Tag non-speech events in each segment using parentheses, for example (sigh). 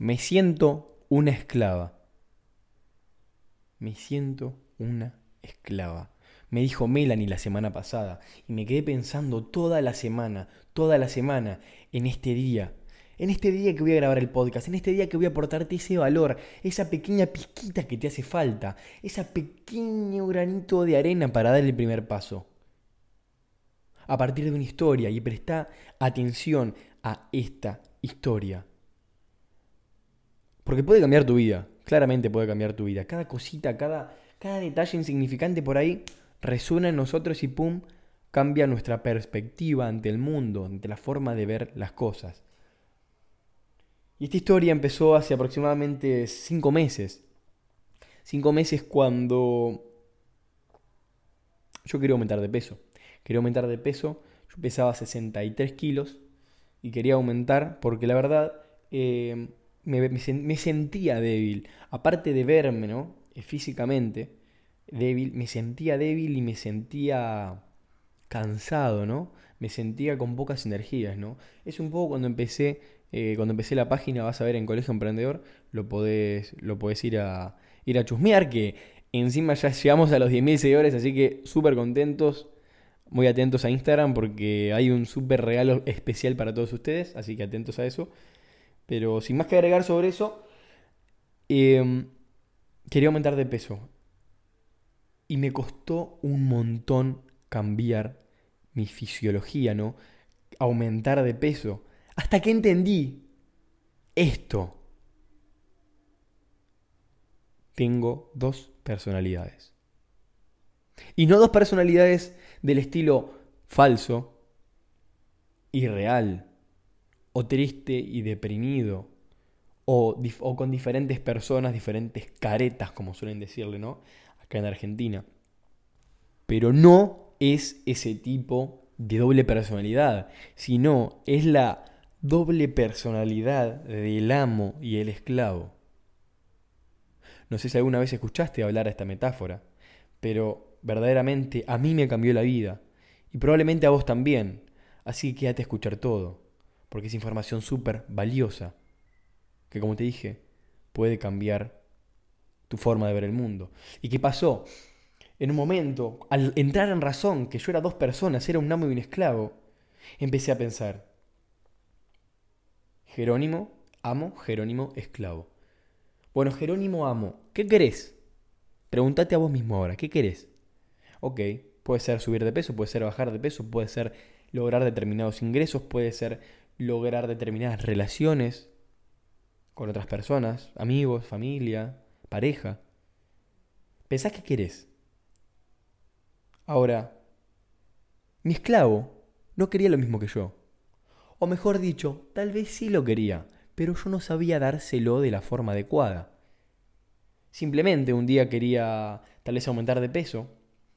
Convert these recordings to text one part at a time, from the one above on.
Me siento una esclava. Me siento una esclava. Me dijo Melanie la semana pasada y me quedé pensando toda la semana, toda la semana en este día. En este día que voy a grabar el podcast, en este día que voy a aportarte ese valor, esa pequeña pizquita que te hace falta, ese pequeño granito de arena para dar el primer paso. A partir de una historia y presta atención a esta historia. Porque puede cambiar tu vida, claramente puede cambiar tu vida. Cada cosita, cada, cada detalle insignificante por ahí resuena en nosotros y pum, cambia nuestra perspectiva ante el mundo, ante la forma de ver las cosas. Y esta historia empezó hace aproximadamente cinco meses. Cinco meses cuando yo quería aumentar de peso. Quería aumentar de peso. Yo pesaba 63 kilos y quería aumentar porque la verdad eh, me, sentía débil. Aparte de verme, ¿no? Eh, físicamente débil, me sentía débil y me sentía cansado, ¿no? Me sentía con pocas energías, ¿no? Es un poco cuando empecé eh, cuando empecé la página, vas a ver en Colegio Emprendedor, lo podés, lo podés ir, a, ir a chusmear, que encima ya llegamos a los 10.000 seguidores, así que súper contentos, muy atentos a Instagram porque hay un súper regalo especial para todos ustedes, así que atentos a eso. Pero sin más que agregar sobre eso, em, quería aumentar de peso. Y me costó un montón cambiar mi fisiología, ¿no? Aumentar de peso. Hasta que entendí esto. Tengo dos personalidades. Y no dos personalidades del estilo falso, irreal, o triste y deprimido, o, con diferentes personas, diferentes caretas, como suelen decirle, ¿no? Acá en Argentina. Pero no es ese tipo de doble personalidad, sino es la doble personalidad del amo y el esclavo. No sé si alguna vez escuchaste hablar a esta metáfora, pero verdaderamente a mí me cambió la vida y probablemente a vos también, así que quédate a escuchar todo, porque es información súper valiosa, que como te dije, puede cambiar tu forma de ver el mundo. ¿Y qué pasó? En un momento, al entrar en razón que yo era dos personas, era un amo y un esclavo, empecé a pensar, Jerónimo, amo, Jerónimo, esclavo. Bueno, Jerónimo, amo, ¿qué querés? Pregúntate a vos mismo ahora, ¿qué querés? Ok, puede ser subir de peso, puede ser bajar de peso, puede ser lograr determinados ingresos, puede ser lograr determinadas relaciones con otras personas, amigos, familia, pareja. Pensás qué querés. Ahora, mi esclavo no quería lo mismo que yo. O mejor dicho, tal vez sí lo quería, pero yo no sabía dárselo de la forma adecuada. Simplemente un día quería tal vez aumentar de peso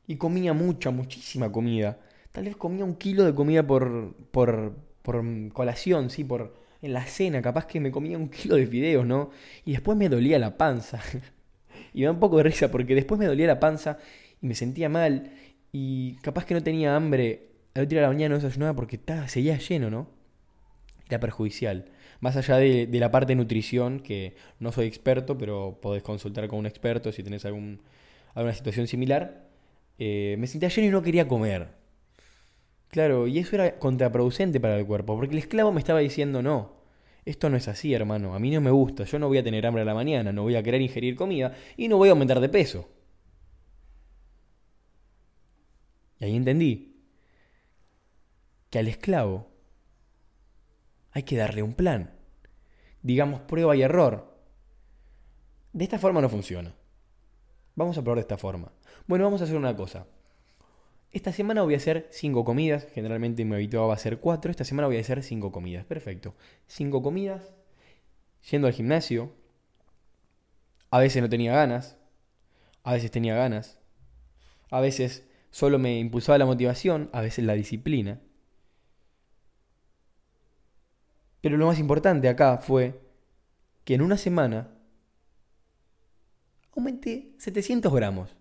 y comía mucha, muchísima comida. Tal vez comía un kilo de comida por, por, por colación, sí, por en la cena. Capaz que me comía un kilo de fideos, ¿no? Y después me dolía la panza. (laughs) y me da un poco de risa porque después me dolía la panza y me sentía mal. Y capaz que no tenía hambre. Al otro día de la mañana no desayunaba porque estaba, seguía lleno, ¿no? era perjudicial. Más allá de, la parte de nutrición, que no soy experto, pero podés consultar con un experto si tenés algún, alguna situación similar, eh, me sentía lleno y no quería comer. Claro, y eso era contraproducente para el cuerpo, porque el esclavo me estaba diciendo, no, esto no es así, hermano, a mí no me gusta, yo no voy a tener hambre a la mañana, no voy a querer ingerir comida y no voy a aumentar de peso. Y ahí entendí que al esclavo hay que darle un plan. Digamos prueba y error. De esta forma no funciona. Vamos a probar de esta forma. Bueno, vamos a hacer una cosa. Esta semana voy a hacer cinco comidas. Generalmente me habituaba a hacer cuatro. Esta semana voy a hacer cinco comidas. Perfecto. Cinco comidas. Yendo al gimnasio. A veces no tenía ganas. A veces tenía ganas. A veces solo me impulsaba la motivación. A veces la disciplina. Pero lo más importante acá fue que en una semana aumenté 700 gramos.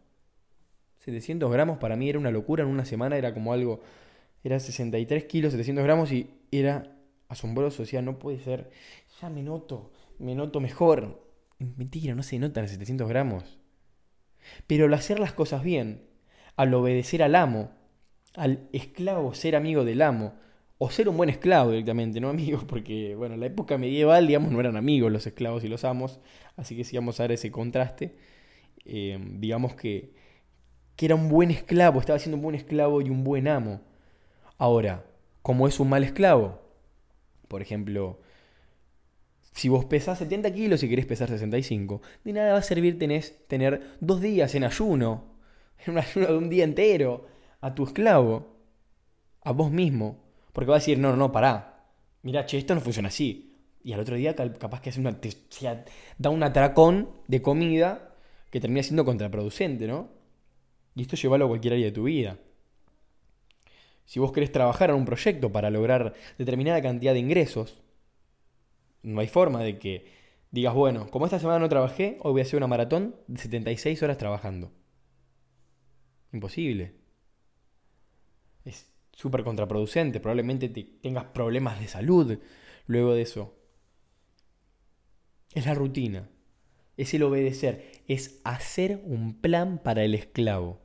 700 gramos para mí era una locura, en una semana era como algo, era 63 kilos, 700 gramos y era asombroso, o sea, no puede ser, ya me noto, me noto mejor. Mentira, no se notan 700 gramos. Pero al hacer las cosas bien, al obedecer al amo, al esclavo ser amigo del amo, o ser un buen esclavo directamente, no amigos, (laughs) porque, bueno, en la época medieval, digamos, no eran amigos los esclavos y los amos, así que si vamos a ver ese contraste, eh, digamos que, que era un buen esclavo, estaba siendo un buen esclavo y un buen amo. Ahora, ¿cómo es un mal esclavo? Por ejemplo, si vos pesás 70 kilos y querés pesar 65, de nada va a servir tenés, tener dos días en ayuno, (laughs) en un ayuno de un día entero, a tu esclavo, a vos mismo, porque va a decir, no, no, pará. Mira, che, esto no funciona así. Y al otro día capaz que hace una, da un atracón de comida que termina siendo contraproducente, ¿no? Y esto llévalo a cualquier área de tu vida. Si vos querés trabajar en un proyecto para lograr determinada cantidad de ingresos, no hay forma de que digas, bueno, como esta semana no trabajé, hoy voy a hacer una maratón de 76 horas trabajando. Imposible. Es súper contraproducente, probablemente tengas problemas de salud luego de eso. Es la rutina, es el obedecer, es hacer un plan para el esclavo.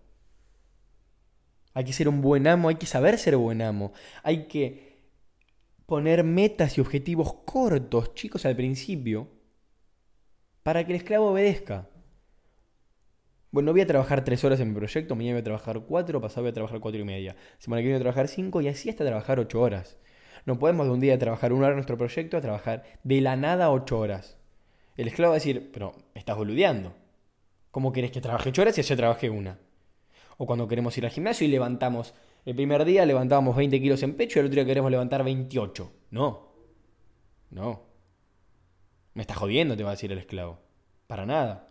Hay que ser un buen amo, hay que saber ser buen amo, hay que poner metas y objetivos cortos, chicos, al principio, para que el esclavo obedezca. Bueno, voy a trabajar tres horas en mi proyecto, mañana voy a trabajar cuatro, pasado voy a trabajar cuatro y media. Semana que viene voy a trabajar cinco y así hasta trabajar ocho horas. No podemos de un día trabajar una hora en nuestro proyecto a trabajar de la nada ocho horas. El esclavo va a decir, pero me estás boludeando. ¿Cómo querés que trabaje ocho horas y yo trabajé una? O cuando queremos ir al gimnasio y levantamos, el primer día levantábamos 20 kilos en pecho y el otro día queremos levantar 28. No. No. Me estás jodiendo, te va a decir el esclavo. Para nada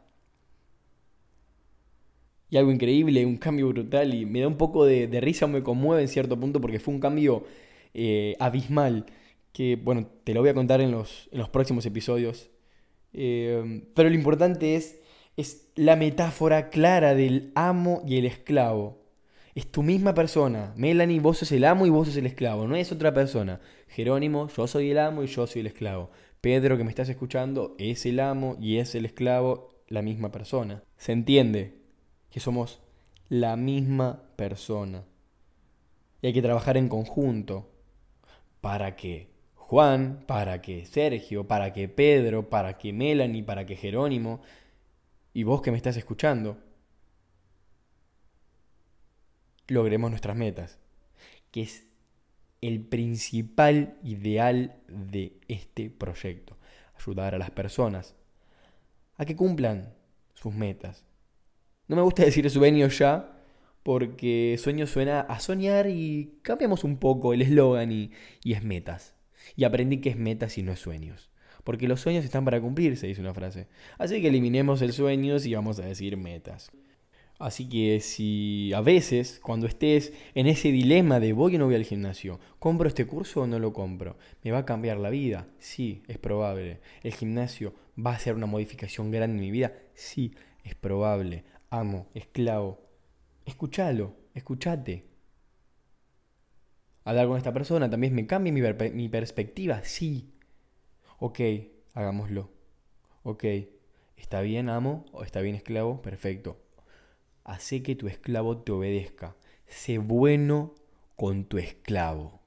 y algo increíble, un cambio brutal y me da un poco de, risa o me conmueve en cierto punto porque fue un cambio eh, abismal que, bueno, te lo voy a contar en los, en los próximos episodios. Eh, pero lo importante es, es la metáfora clara del amo y el esclavo. Es tu misma persona. Melanie, vos sos el amo y vos sos el esclavo. No es otra persona. Jerónimo, yo soy el amo y yo soy el esclavo. Pedro, que me estás escuchando, es el amo y es el esclavo, la misma persona. ¿Se entiende? que somos la misma persona. Y hay que trabajar en conjunto para que Juan, para que Sergio, para que Pedro, para que Melanie, para que Jerónimo, y vos que me estás escuchando, logremos nuestras metas, que es el principal ideal de este proyecto. Ayudar a las personas a que cumplan sus metas, no me gusta (laughs) decir sueño ya, porque sueño suena a soñar y cambiamos un poco el eslogan y, y es metas. Y aprendí que es metas y no es sueños. Porque los sueños están para cumplirse, dice una frase. Así que eliminemos el sueños y vamos a decir metas. Así que si a veces, cuando estés en ese dilema de voy o no voy al gimnasio, ¿compro este curso o no lo compro? ¿Me va a cambiar la vida? Sí, es probable. ¿El gimnasio va a ser una modificación grande en mi vida? Sí, es probable amo, esclavo. Escúchalo, escúchate. Hablar con esta persona también me cambia mi, mi perspectiva, sí. Ok, hagámoslo. Ok, ¿está bien amo o está bien esclavo? Perfecto. Hace que tu esclavo te obedezca. Sé bueno con tu esclavo.